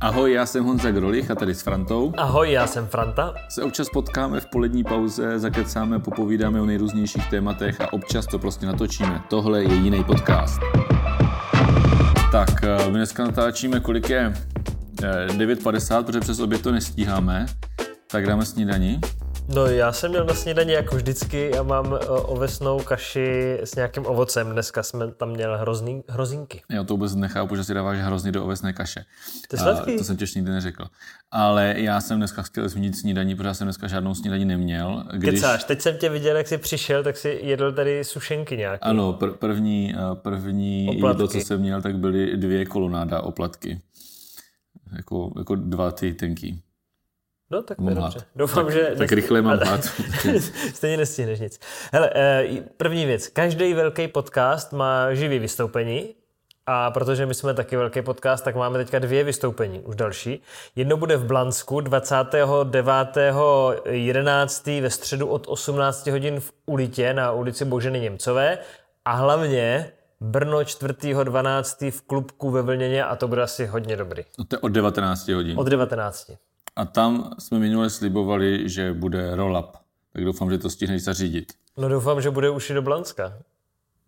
Ahoj, já jsem Honza Grolich a tady s Frantou. Ahoj, já jsem Franta. Se občas potkáme v polední pauze, zakecáme, popovídáme o nejrůznějších tématech a občas to prostě natočíme. Tohle je jiný podcast. Tak, eh, my dneska natáčíme, kolik je 9.50, protože přes oběd to nestíháme. Tak dáme snídaní. No já jsem měl na snídaní jako vždycky a mám eh, ovesnou kaši s nějakým ovocem. Dneska jsme tam měli hrozný, hrozínky. Já to vůbec nechápu, že si dáváš hrozný do ovesné kaše. To je sladký. to jsem těž nikdy neřekl. Ale já jsem dneska chtěl zmínit snídaní, protože jsem dneska žádnou snídaní neměl. Když... Kecáš, teď jsem tě viděl, jak jsi přišel, tak si jedl tady sušenky nějaké. Ano, pr- první, eh, první jídlo, co jsem měl, tak byly dvě kolonáda oplatky. Jako, jako dva ty tenký. No, tak to je dobře. Doufám, tak, že... Tak nestí... rychle mám hlad. Stejně nestihneš nic. Hele, eh, první věc. Každý velký podcast má živý vystoupení a protože my jsme taky velký podcast, tak máme teďka dvě vystoupení, už další. Jedno bude v Blansku 29.11. ve středu od 18 hodin v Ulitě na ulici Boženy Němcové a hlavně Brno 4.12. v klubku ve Vlněně a to bude asi hodně dobrý. No to je od 19 hodin. Od 19. A tam jsme minule slibovali, že bude roll-up. Tak doufám, že to stihneš zařídit. No doufám, že bude už i do Blanska.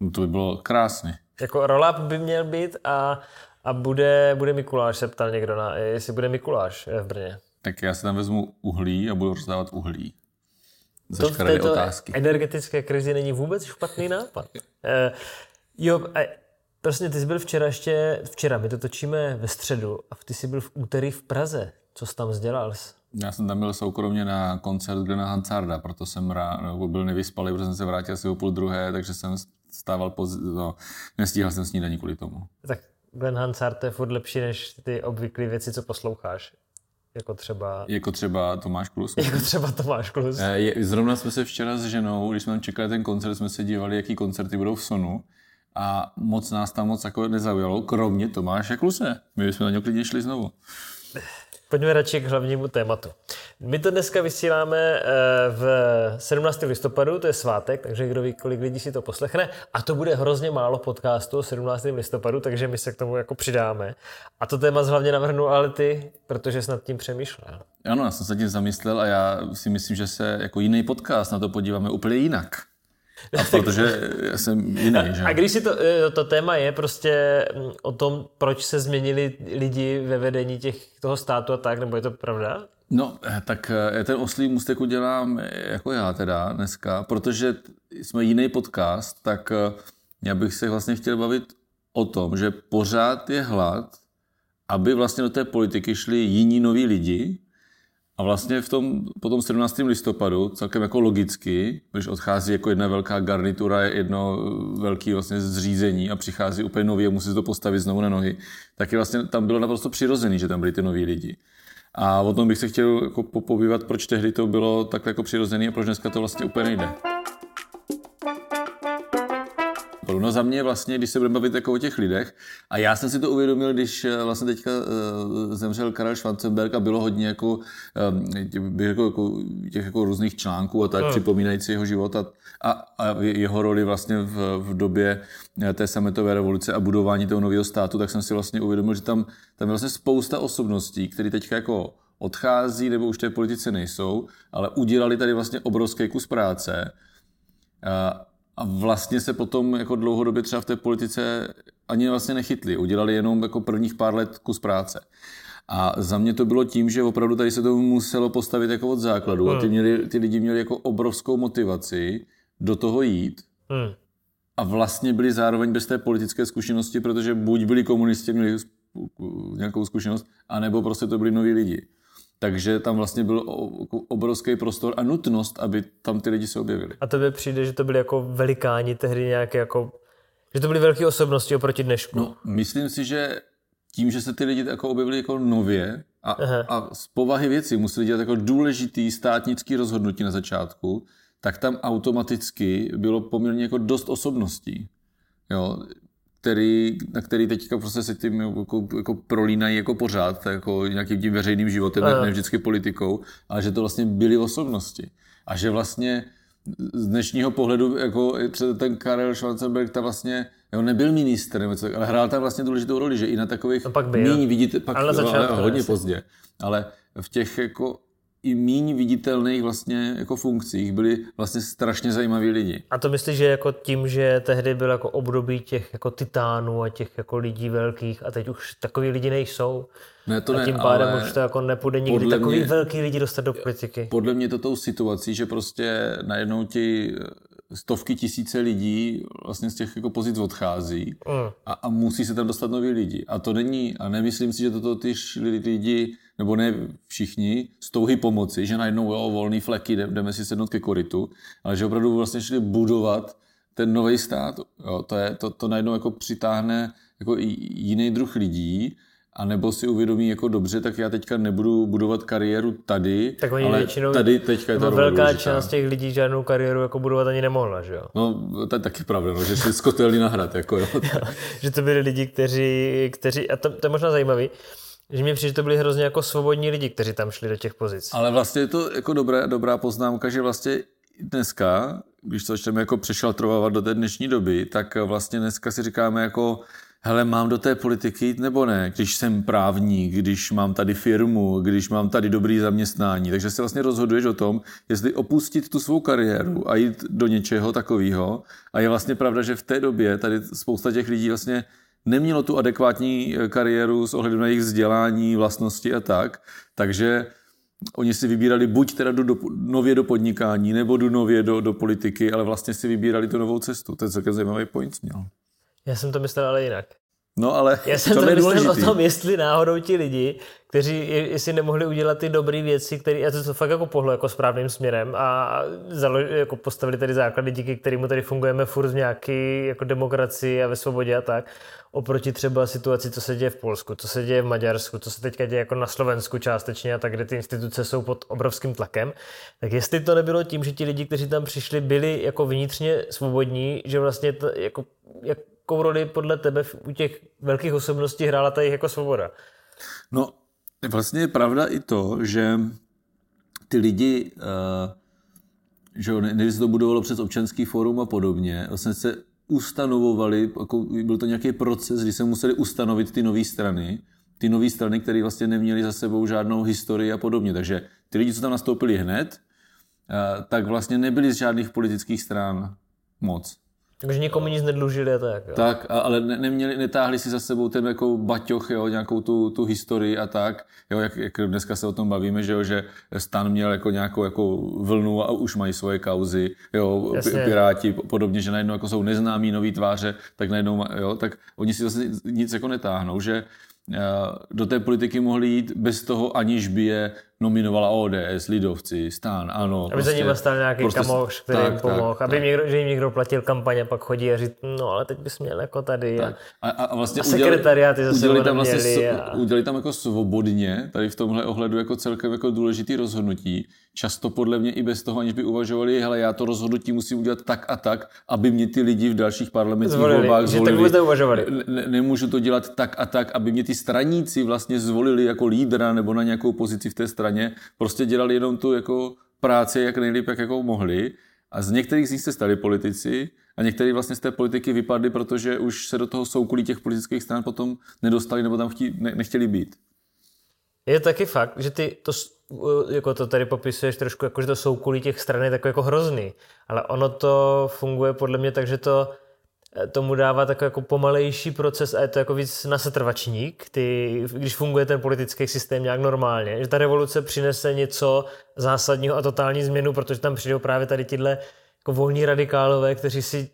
No to by bylo krásné. Jako roll-up by měl být a, a bude, bude Mikuláš, se ptal někdo, na, jestli bude Mikuláš v Brně. Tak já si tam vezmu uhlí a budu rozdávat uhlí. To v této otázky. energetické krizi není vůbec špatný nápad. e, jo, e, prostě ty jsi byl včera ještě, včera, my to točíme ve středu a ty jsi byl v úterý v Praze. Co jsi tam dělal? Já jsem tam byl soukromně na koncert Glena Hansarda, proto jsem rá, no, byl nevyspalý, protože jsem se vrátil asi o půl druhé, takže jsem stával poz... no, nestíhal jsem snídaní kvůli tomu. Tak Glenn Hansard je furt lepší než ty obvyklé věci, co posloucháš. Jako třeba... Jako třeba Tomáš Klus. Jako třeba Tomáš Klus. Je, zrovna jsme se včera s ženou, když jsme tam čekali ten koncert, jsme se dívali, jaký koncerty budou v Sonu. A moc nás tam moc jako nezaujalo, kromě Tomáše Kluse. My bychom na něj klidně šli znovu. Pojďme radši k hlavnímu tématu. My to dneska vysíláme eh, v 17. listopadu, to je svátek, takže kdo ví, kolik lidí si to poslechne. A to bude hrozně málo podcastu 17. listopadu, takže my se k tomu jako přidáme. A to téma hlavně navrhnu ale ty, protože jsi nad tím přemýšlel. Ano, já jsem se tím zamyslel a já si myslím, že se jako jiný podcast na to podíváme úplně jinak. A protože jsem jiný, že? A když si to, eh, to téma je prostě mm, o tom, proč se změnili lidi ve vedení těch, toho státu a tak, nebo je to pravda? No, eh, tak eh, ten oslý můstek udělám jako já teda dneska, protože jsme jiný podcast, tak já bych se vlastně chtěl bavit o tom, že pořád je hlad, aby vlastně do té politiky šli jiní noví lidi, a vlastně v tom, po tom 17. listopadu, celkem jako logicky, když odchází jako jedna velká garnitura, jedno velké vlastně zřízení a přichází úplně nový a musí to postavit znovu na nohy, tak je vlastně tam bylo naprosto přirozený, že tam byli ty noví lidi. A o tom bych se chtěl jako popovívat, proč tehdy to bylo tak jako přirozený a proč dneska to vlastně úplně nejde. No za mě vlastně, když se budeme bavit jako o těch lidech, a já jsem si to uvědomil, když eh, vlastně teďka uh, zemřel Karel Schwarzenberg a bylo hodně jako, um, jako, jako těch jako různých článků a tak, no. připomínající jeho život a, a, a jeho roli vlastně v, v době té sametové revoluce a budování toho nového státu, tak jsem si vlastně uvědomil, že tam, tam je vlastně spousta osobností, které teďka jako odchází nebo už té politice nejsou, ale udělali tady vlastně obrovský kus práce a vlastně se potom jako dlouhodobě třeba v té politice ani vlastně nechytli. Udělali jenom jako prvních pár let kus práce. A za mě to bylo tím, že opravdu tady se to muselo postavit jako od základu hmm. a ty, hmm. měli, ty lidi měli jako obrovskou motivaci do toho jít. Hmm. A vlastně byli zároveň bez té politické zkušenosti, protože buď byli komunisti, měli nějakou zkušenost, anebo prostě to byli noví lidi. Takže tam vlastně byl obrovský prostor a nutnost, aby tam ty lidi se objevili. A tobě přijde, že to byli jako velikáni tehdy nějaké jako, že to byly velké osobnosti oproti dnešku? No, myslím si, že tím, že se ty lidi jako objevili jako nově a, a z povahy věci museli dělat jako důležitý státnický rozhodnutí na začátku, tak tam automaticky bylo poměrně jako dost osobností. Jo, který, na který teďka prostě se tím jako, jako prolínají jako pořád, jako nějakým tím veřejným životem, ne, ne vždycky politikou, ale že to vlastně byly osobnosti. A že vlastně z dnešního pohledu, jako ten Karel Schwarzenberg, ta vlastně, on nebyl minister, nebo co, ale hrál tam vlastně důležitou roli, že i na takových no pak byl. míň vidíte, pak Ale na začátku ale hodně asi. pozdě, ale v těch jako i míň viditelných vlastně jako funkcích byli vlastně strašně zajímaví lidi. A to myslíš, že jako tím, že tehdy byl jako období těch jako titánů a těch jako lidí velkých a teď už takový lidi nejsou? Ne, to a ne, tím pádem ale už to jako nepůjde nikdy takový mě- velký lidi dostat do politiky. podle mě to tou situací, že prostě najednou ti stovky tisíce lidí vlastně z těch jako pozic odchází Mm. a, a musí se tam dostat noví lidi. A to není, a nemyslím si, že toto ty lidi, nebo ne všichni, z touhy pomoci, že najednou jo, volný fleky, jdem- jdeme si sednout ke korytu, ale že opravdu vlastně šli budovat ten nový stát. Jo, to, je, to, to najednou jako přitáhne jako jiný druh lidí, a nebo si uvědomí jako dobře, tak já teďka nebudu budovat kariéru tady, Tak oni ale většinou, tady teďka je ta role velká důležitá. část těch lidí žádnou kariéru jako budovat ani nemohla, že jo? No, to je taky pravda, no, že šli z kotelny na hrad, jako jo. že to byli lidi, kteří, kteří a to, to je možná zajímavý, že mi přijde, že to byli hrozně jako svobodní lidi, kteří tam šli do těch pozic. Ale vlastně je to jako dobrá, dobrá poznámka, že vlastně dneska, když to začneme jako přešaltrovávat do té dnešní doby, tak vlastně dneska si říkáme jako hele, mám do té politiky jít nebo ne, když jsem právník, když mám tady firmu, když mám tady dobrý zaměstnání. Takže se vlastně rozhoduješ o tom, jestli opustit tu svou kariéru a jít do něčeho takového. A je vlastně pravda, že v té době tady spousta těch lidí vlastně nemělo tu adekvátní eh, kariéru s ohledem na jejich vzdělání, vlastnosti a tak. Takže Oni si vybírali buď teda jdu do, nově do podnikání, nebo jdu nově do, do politiky, ale vlastně si vybírali tu novou cestu. To je celkem zajímavý point měl. Já jsem to myslel ale jinak. No ale Já jsem to myslel o tom, jestli náhodou ti lidi, kteří je- jestli nemohli udělat ty dobré věci, které, a to, to fakt jako pohlo jako správným směrem a zalo, jako postavili tady základy, díky kterému tady fungujeme furt v nějaké jako demokracii a ve svobodě a tak, oproti třeba situaci, co se děje v Polsku, co se děje v Maďarsku, co se teďka děje jako na Slovensku částečně a tak, kde ty instituce jsou pod obrovským tlakem, tak jestli to nebylo tím, že ti lidi, kteří tam přišli, byli jako vnitřně svobodní, že vlastně to, jako, jakou roli podle tebe u těch velkých osobností hrála ta jejich jako svoboda? No, vlastně je pravda i to, že ty lidi, uh, že než se to budovalo přes občanský fórum a podobně, vlastně se ustanovovali, jako byl to nějaký proces, kdy se museli ustanovit ty nové strany, ty nové strany, které vlastně neměly za sebou žádnou historii a podobně. Takže ty lidi, co tam nastoupili hned, uh, tak vlastně nebyli z žádných politických stran moc. Takže nikomu nic nedlužili a tak. Jo. Tak, ale ne, neměli, netáhli si za sebou ten jako baťoch, jo, nějakou tu, tu historii a tak, jo, jak, jak, dneska se o tom bavíme, že jo, že stan měl jako nějakou jako vlnu a už mají svoje kauzy, jo, Jasně. pi- piráti podobně, že najednou jako jsou neznámí nový tváře, tak najednou, jo, tak oni si zase nic jako netáhnou, že eh, do té politiky mohli jít bez toho, aniž by je nominovala ODS, Lidovci, Stán, ano. Aby za nimi stál nějaký prostě- kamoš, který tak, jim pomohl. tak, aby jim někdo, že jim někdo platil kampaně, pak chodí a říct, no ale teď bys měl jako tady. A, Tak. A, a, a vlastně A sekretariáty zase udělali tam vlastně so, a- udělali tam jako svobodně, tady v tomhle ohledu jako celkem jako důležitý rozhodnutí. Často podle mě i bez toho, aniž by uvažovali, hele, já to rozhodnutí musím udělat tak a tak, aby mě ty lidi v dalších parlamentních Zvolili, volbách že tak zvolili. vůbec neuvažovali. Ne, nemůžu to dělat tak a tak, aby mě ty straníci vlastně zvolili jako lídra nebo na nějakou pozici v té straně. Prostě dělali jenom tu jako práci, jak nejlíp, jak jako mohli. A z některých z nich se stali politici a někteří vlastně z té politiky vypadli, protože už se do toho soukolí těch politických stran potom nedostali nebo tam chtí, ne, nechtěli být. Je taky fakt, že ty to, jako to tady popisuješ trošku, jako že to soukolí těch stran je jako hrozný, ale ono to funguje podle mě tak, že to tomu dává takový jako pomalejší proces a je to jako víc nasetrvačník, ty, když funguje ten politický systém nějak normálně, že ta revoluce přinese něco zásadního a totální změnu, protože tam přijdou právě tady tyhle jako volní radikálové, kteří si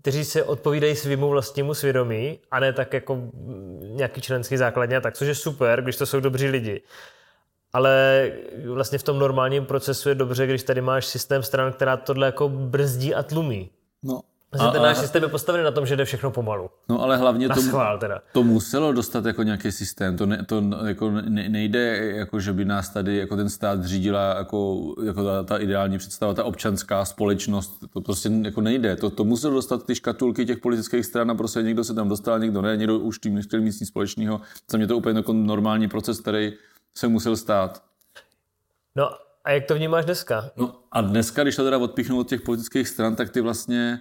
kteří se odpovídají svýmu vlastnímu svědomí a ne tak jako mm, nějaký členský základně a tak, což je super, když to jsou dobří lidi. Ale vlastně v tom normálním procesu je dobře, když tady máš systém stran, která tohle jako brzdí a tlumí. No, Vlastně ten náš systém je postavený na tom, že jde všechno pomalu. no ale hlavně to, teda. to muselo dostat jako nějaký systém. To, ne, to jako ne, nejde, jako že by nás tady jako ten stát řídila jako, jako ta, ta, ideální představa, ta občanská společnost. To prostě jako nejde. To, to muselo dostat ty škatulky těch politických stran a prostě někdo se tam dostal, někdo ne, někdo už tím nechtěl mít nic společného. Za mě to úplně jako normální proces, který se musel stát. No A jak to vnímáš dneska? No a dneska, když to teda odpíchnu od těch politických stran, tak ty vlastně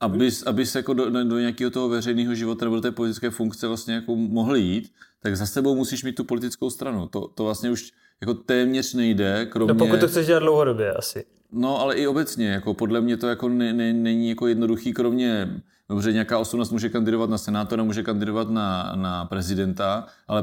abys, abys jako do, do nějakého toho veřejného života nebo do té politické funkce vlastně jako mohl jít, tak za sebou musíš mít tu politickou stranu. To, to vlastně už jako téměř nejde, kromě... No pokud to chceš dělat dlouhodobě asi. No, ale i obecně, jako podle mě to jako ne, ne, není jako jednoduchý, kromě Dobře, nějaká osobnost může kandidovat na senátora, může kandidovat na, na prezidenta, ale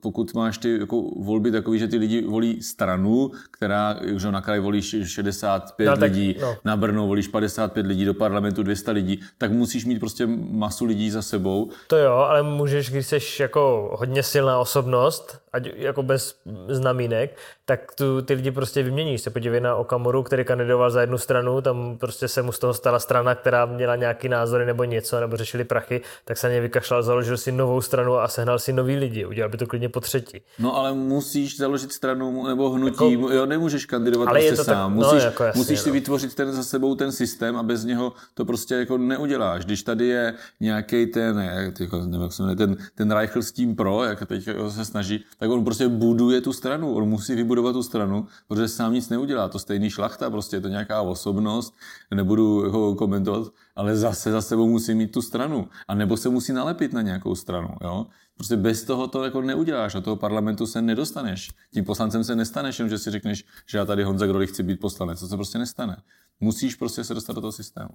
pokud máš ty jako volby takový, že ty lidi volí stranu, která, že na kraji volíš 65 no, tak, lidí, no. na Brno volíš 55 lidí, do parlamentu 200 lidí, tak musíš mít prostě masu lidí za sebou. To jo, ale můžeš, když jsi jako hodně silná osobnost, ať jako bez znamínek, tak tu, ty lidi prostě vyměníš. Se podívej na Okamoru, který kandidoval za jednu stranu, tam prostě se mu z toho stala strana, která měla nějaký názory nebo něco, nebo řešili prachy, tak se na ně vykašlal, založil si novou stranu a sehnal si nový lidi. Udělal by to klidně po třetí. No ale musíš založit stranu nebo hnutí, jako, jo, nemůžeš kandidovat ale prostě sám. Tak, no, musíš, jako jasně, musíš si no. vytvořit ten za sebou ten systém a bez něho to prostě jako neuděláš. Když tady je nějaký ten, jak, jako, nevím, jak se jmenuje, ten, ten Reichel s tím pro, jak teď se snaží, tak on prostě buduje tu stranu. On musí vybudovat tu stranu, protože sám nic neudělá. To stejný šlachta, prostě je to nějaká osobnost, nebudu ho komentovat, ale zase za sebou musí mít tu stranu. A nebo se musí nalepit na nějakou stranu. Jo? Prostě bez toho to jako neuděláš. Do toho parlamentu se nedostaneš. Tím poslancem se nestaneš, že si řekneš, že já tady Honza Grolich chci být poslanec. To se prostě nestane. Musíš prostě se dostat do toho systému.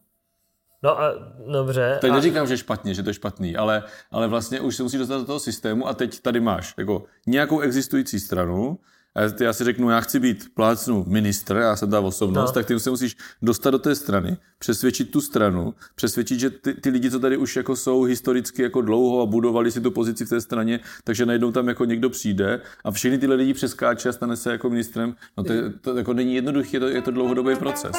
No a dobře. Teď a... neříkám, že je špatně, že to je špatný, ale, ale vlastně už se musíš dostat do toho systému a teď tady máš jako nějakou existující stranu, a já si řeknu, já chci být plácnu ministr, já jsem ta osobnost, no. tak ty se musíš dostat do té strany, přesvědčit tu stranu, přesvědčit, že ty, ty lidi, co tady už jako jsou historicky jako dlouho a budovali si tu pozici v té straně, takže najednou tam jako někdo přijde a všechny tyhle lidi přeskáče a stane se jako ministrem. No to, to jako není jednoduchý, je to, je to dlouhodobý proces.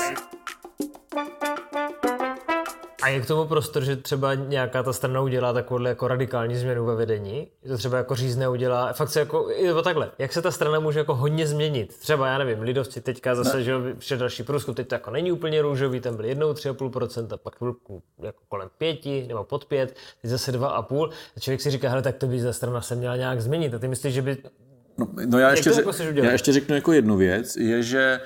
A je k tomu prostor, že třeba nějaká ta strana udělá takovou jako radikální změnu ve vedení? To třeba jako řízne udělá, fakt se jako, je to takhle, jak se ta strana může jako hodně změnit? Třeba, já nevím, lidovci teďka zase, ne. že vše další průzkum, teď to jako není úplně růžový, ten byl jednou 3,5%, pak byl jako kolem 5 nebo pod 5, teď zase 2,5. A člověk si říká, hele, tak to by ta strana se měla nějak změnit. A ty myslíš, že by No, no já, ještě, já ještě řeknu jako jednu věc, je, že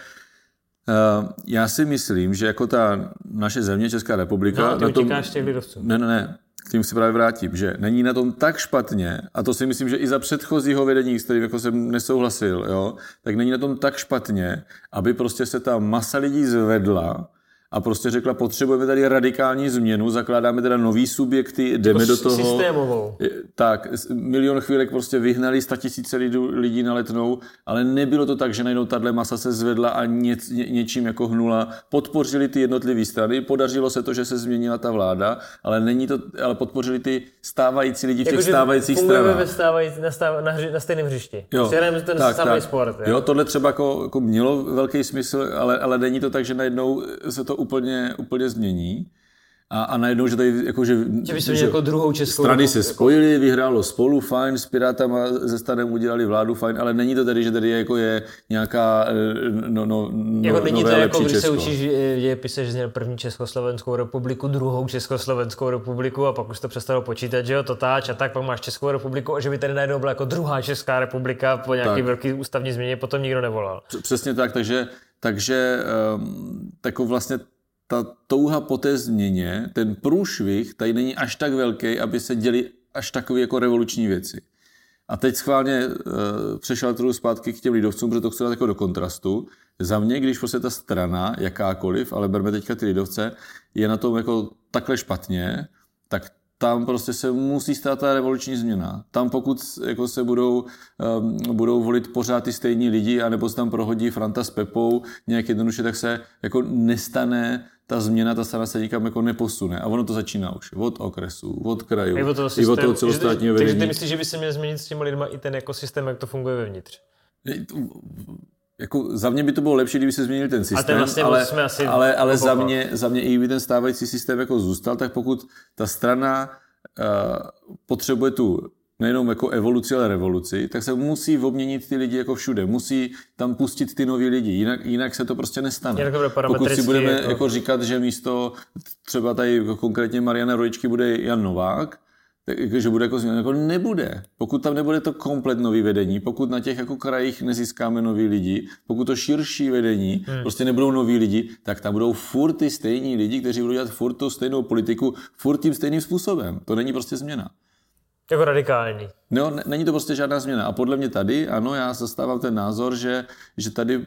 já si myslím, že jako ta naše země, Česká republika... No, ty na tom, těch lidovců. Ne, ne, ne, k tím si právě vrátím, že není na tom tak špatně, a to si myslím, že i za předchozího vedení, s kterým jako jsem nesouhlasil, jo, tak není na tom tak špatně, aby prostě se ta masa lidí zvedla a prostě řekla, potřebujeme tady radikální změnu, zakládáme teda nový subjekty, jdeme jako do toho. Systémovou. Tak, milion chvílek prostě vyhnali tisíce lidí, lidí na letnou, ale nebylo to tak, že najednou tahle masa se zvedla a ně, ně, něčím jako hnula. Podpořili ty jednotlivé strany, podařilo se to, že se změnila ta vláda, ale není to, ale podpořili ty stávající lidi v těch jako, stávajících stranách. Ve stávající, na, stáv, na, hři, na stejném hřišti. Jo, ten tak, tak. sport. Jo? jo, tohle třeba jako, jako mělo velký smysl, ale, ale není to tak, že najednou se to úplně, úplně změní. A, a najednou, že tady jako, že, že, že jako druhou českou strany se spojily, vyhrálo spolu, fajn, s Pirátama ze Stanem udělali vládu, fajn, ale není to tady, že tady je, jako je nějaká eh, no, no, no, jako není to jako, když Česko. se učíš dějepise, že měl první Československou republiku, druhou Československou republiku a pak už to přestalo počítat, že jo, to táč a tak, pak máš Českou republiku a že by tady najednou byla jako druhá Česká republika po nějaký tak. velký ústavní změně, potom nikdo nevolal. Přesně tak, takže takže um, vlastně ta touha po té změně, ten průšvih tady není až tak velký, aby se děli až takové jako revoluční věci. A teď schválně uh, přešel trochu zpátky k těm lidovcům, protože to chci dát jako do kontrastu. Za mě, když prostě ta strana, jakákoliv, ale berme teďka ty lidovce, je na tom jako takhle špatně, tak tam prostě se musí stát ta revoluční změna. Tam pokud jako se budou, um, budou volit pořád ty stejní lidi, anebo se tam prohodí Franta s Pepou nějak jednoduše, tak se jako nestane ta změna, ta strana se nikam jako neposune. A ono to začíná už od okresu, od krajů, i od toho, systém, i od toho celostátního vedení. Takže ty myslíš, že by se měl změnit s těmi lidmi i ten ekosystém, jak to funguje vevnitř? Jako za mě by to bylo lepší, kdyby se změnil ten systém, vlastně ale, jsme asi ale, ale za, mě, za mě i kdyby ten stávající systém jako zůstal, tak pokud ta strana uh, potřebuje tu nejenom jako evoluci, ale revoluci, tak se musí obměnit ty lidi jako všude. Musí tam pustit ty nový lidi, jinak, jinak se to prostě nestane. Pokud si budeme jako... jako říkat, že místo třeba tady konkrétně Mariana Rojičky bude Jan Novák, tak, jako, že bude jako změna, jako nebude. Pokud tam nebude to komplet nový vedení, pokud na těch jako krajích nezískáme nový lidi, pokud to širší vedení, hmm. prostě nebudou noví lidi, tak tam budou furt ty stejní lidi, kteří budou dělat furt tu stejnou politiku, furt tím stejným způsobem. To není prostě změna. Jako radikální. No, není to prostě žádná změna. A podle mě tady, ano, já zastávám ten názor, že, že tady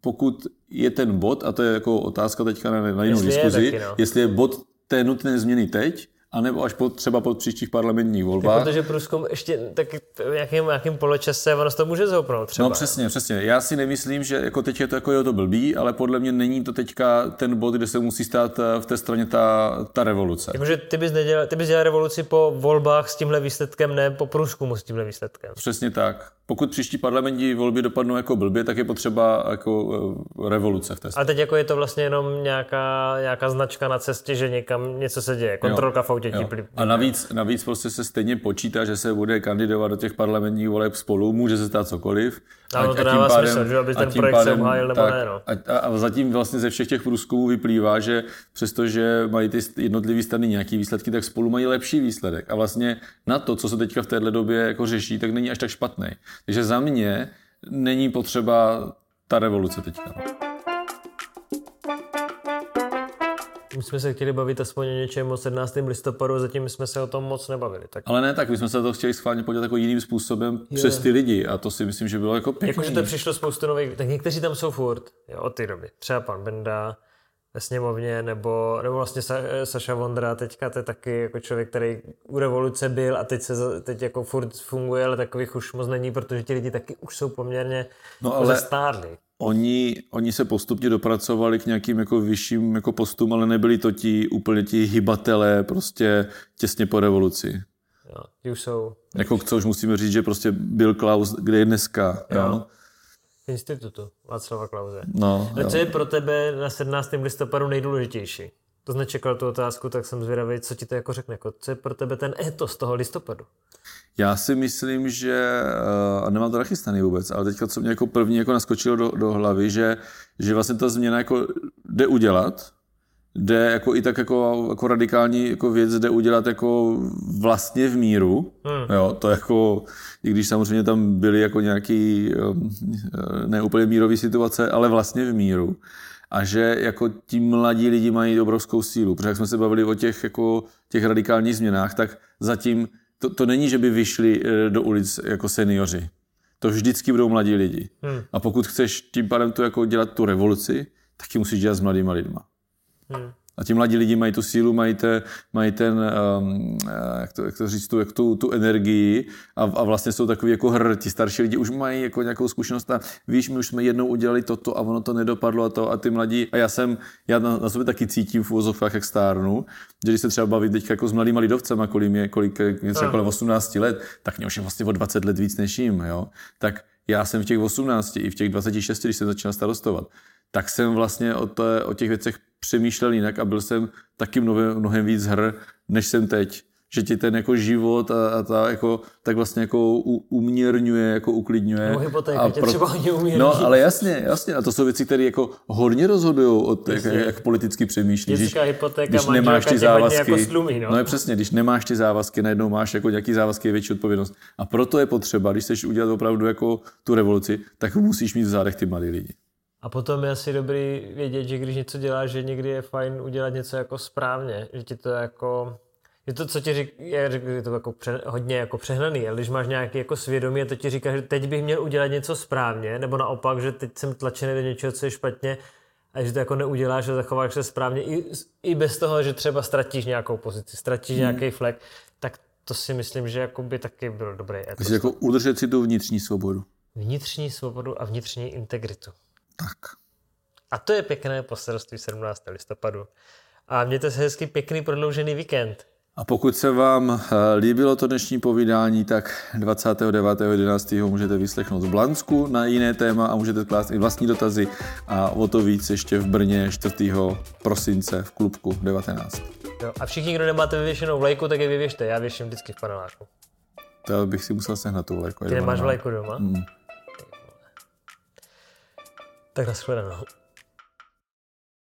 pokud je ten bod, a to je jako otázka teďka na, na jinou diskuzi, je taky, no. jestli je bod té nutné změny teď, anebo až po, třeba po příštích parlamentních volbách. Protože průzkum ještě tak jakým, jakým poločase ono to může zoupnout třeba. No přesně, přesně. Já si nemyslím, že jako teď je to jako je to blbý, ale podle mě není to teďka ten bod, kde se musí stát eh, v té straně ta, ta revoluce. Jakože ty bys, nedělal, ty bys dělal revoluci po volbách s tímhle výsledkem, ne po průzkumu s tímhle výsledkem. Přesně tak pokud příští parlamentní volby dopadnou jako blbě, tak je potřeba jako eh, revoluce v té A teď jako je to vlastně jenom nějaká, nějaká značka na cestě, že někam něco se děje, kontrolka jo, v autě. Jo. A navíc, navíc prostě se stejně počítá, že se bude kandidovat do těch parlamentních voleb spolu, může se stát cokoliv. Ano, to dává pádem, smysl, že aby ten projekt pádem, se obhájil nebo tak, ne. No. A, a, zatím vlastně ze všech těch průzkumů vyplývá, že přestože mají ty jednotlivé strany nějaký výsledky, tak spolu mají lepší výsledek. A vlastně na to, co se teďka v téhle době jako řeší, tak není až tak špatný. Takže za mě není potřeba ta revoluce teďka. My jsme se chtěli bavit aspoň o něčem o 17. listopadu, zatím jsme se o tom moc nebavili. Tak... Ale ne, tak my jsme se to chtěli schválně podívat jako jiným způsobem je. přes ty lidi a to si myslím, že bylo jako pěkný. Jakože to přišlo spoustu nových, tak někteří tam jsou furt, jo, od té doby. Třeba pan Benda, ve sněmovně, nebo, nebo vlastně Sa, Saša Vondra teďka, to je taky jako člověk, který u revoluce byl a teď, se, teď jako furt funguje, ale takových už moc není, protože ti lidi taky už jsou poměrně no, ale stárli. Oni, oni se postupně dopracovali k nějakým jako vyšším jako postům, ale nebyli to ti úplně ti hybatelé prostě těsně po revoluci. Jo, ti už jsou. Jako co už musíme říct, že prostě byl Klaus, kde je dneska. Jo. jo? institutu Václava Klauze. No, Ale co je pro tebe na 17. listopadu nejdůležitější? To nečekal tu otázku, tak jsem zvědavý, co ti to jako řekne. Jako, co je pro tebe ten etos toho listopadu? Já si myslím, že, eh, a nemám to nachystaný vůbec, ale teďka, co mě jako první jako naskočilo do, do hlavy, že, že vlastně ta změna jako jde udělat, jde jako i tak jako, jako radikální jako věc jde udělat jako vlastně v míru. Hmm. Jo, to jako, i když samozřejmě tam byly jako nějaký um, neúplně mírový situace, ale vlastně v míru. A že jako ti mladí lidi mají obrovskou sílu, protože jak jsme se bavili o těch, jako, těch radikálních změnách, tak zatím to, to není, že by vyšli eh, do ulic jako seniori. To vždycky budou mladí lidi. Hmm. A pokud chceš tím pádem tu jako dělat tu revoluci, tak ji musíš dělat s mladýma lidma. Hmm. A ti mladí lidi mají tu sílu, mají, te, mají ten, um, jak, to, jak to říct, tu, jak tu, tu energii a, a vlastně jsou takový jako hr. Ti starší lidi už mají jako nějakou zkušenost a víš, my už jsme jednou udělali toto a ono to nedopadlo a to a ty mladí, a já jsem, já na, na sobě taky cítím v úvozovkách, jak stárnu, že když se třeba baví teď jako s mladýma lidovcema, kolik je, kolik, je třeba kolem 18 let, tak mě už je vlastně o 20 let víc než jim, jo. Tak já jsem v těch 18 i v těch 26, když jsem začal starostovat, tak jsem vlastně o, té, o těch věcech přemýšlel jinak a byl jsem taky mnohem, mnohem víc hr, než jsem teď. Že ti ten jako život a, a ta jako, tak vlastně jako u, uměrňuje, jako uklidňuje. No hypotéka a tě pro... třeba hodně. No ale jasně, jasně. A to jsou věci, které jako hodně rozhodují od jak, jak politicky přemýšlíš. Když, hypotéka, když nemáš ty závazky. Jako slumí, no. no je přesně, když nemáš ty závazky, najednou máš jako nějaký závazky, je větší odpovědnost. A proto je potřeba, když chceš udělat opravdu jako tu revoluci, tak musíš mít v zádech ty mladý lidi. A potom je asi dobrý vědět, že když něco děláš, že někdy je fajn udělat něco jako správně, že ti to jako je to, co ti řík, já řekl, je to jako pře, hodně jako přehnaný, ale když máš nějaký jako svědomí a to ti říká, že teď bych měl udělat něco správně, nebo naopak, že teď jsem tlačený do něčeho, co je špatně, a že to jako neuděláš a zachováš se správně, i, i bez toho, že třeba ztratíš nějakou pozici, ztratíš hmm. nějaký flek, tak to si myslím, že jako by taky byl dobrý. Jako, jako udržet si tu vnitřní svobodu. Vnitřní svobodu a vnitřní integritu. Tak. A to je pěkné poselství 17. listopadu. A mějte se hezky pěkný prodloužený víkend. A pokud se vám eh, líbilo to dnešní povídání, tak 29.11. můžete vyslechnout v Blansku na jiné téma a můžete klást i vlastní dotazy a o to víc ještě v Brně 4. prosince v klubku 19. Jo, a všichni, kdo nemáte vyvěšenou vlajku, tak je vyvěšte. Já věším vždycky v paneláku. To bych si musel sehnat tu vlajku. Ty nemáš vlajku doma? Mm. Tak nashledanou.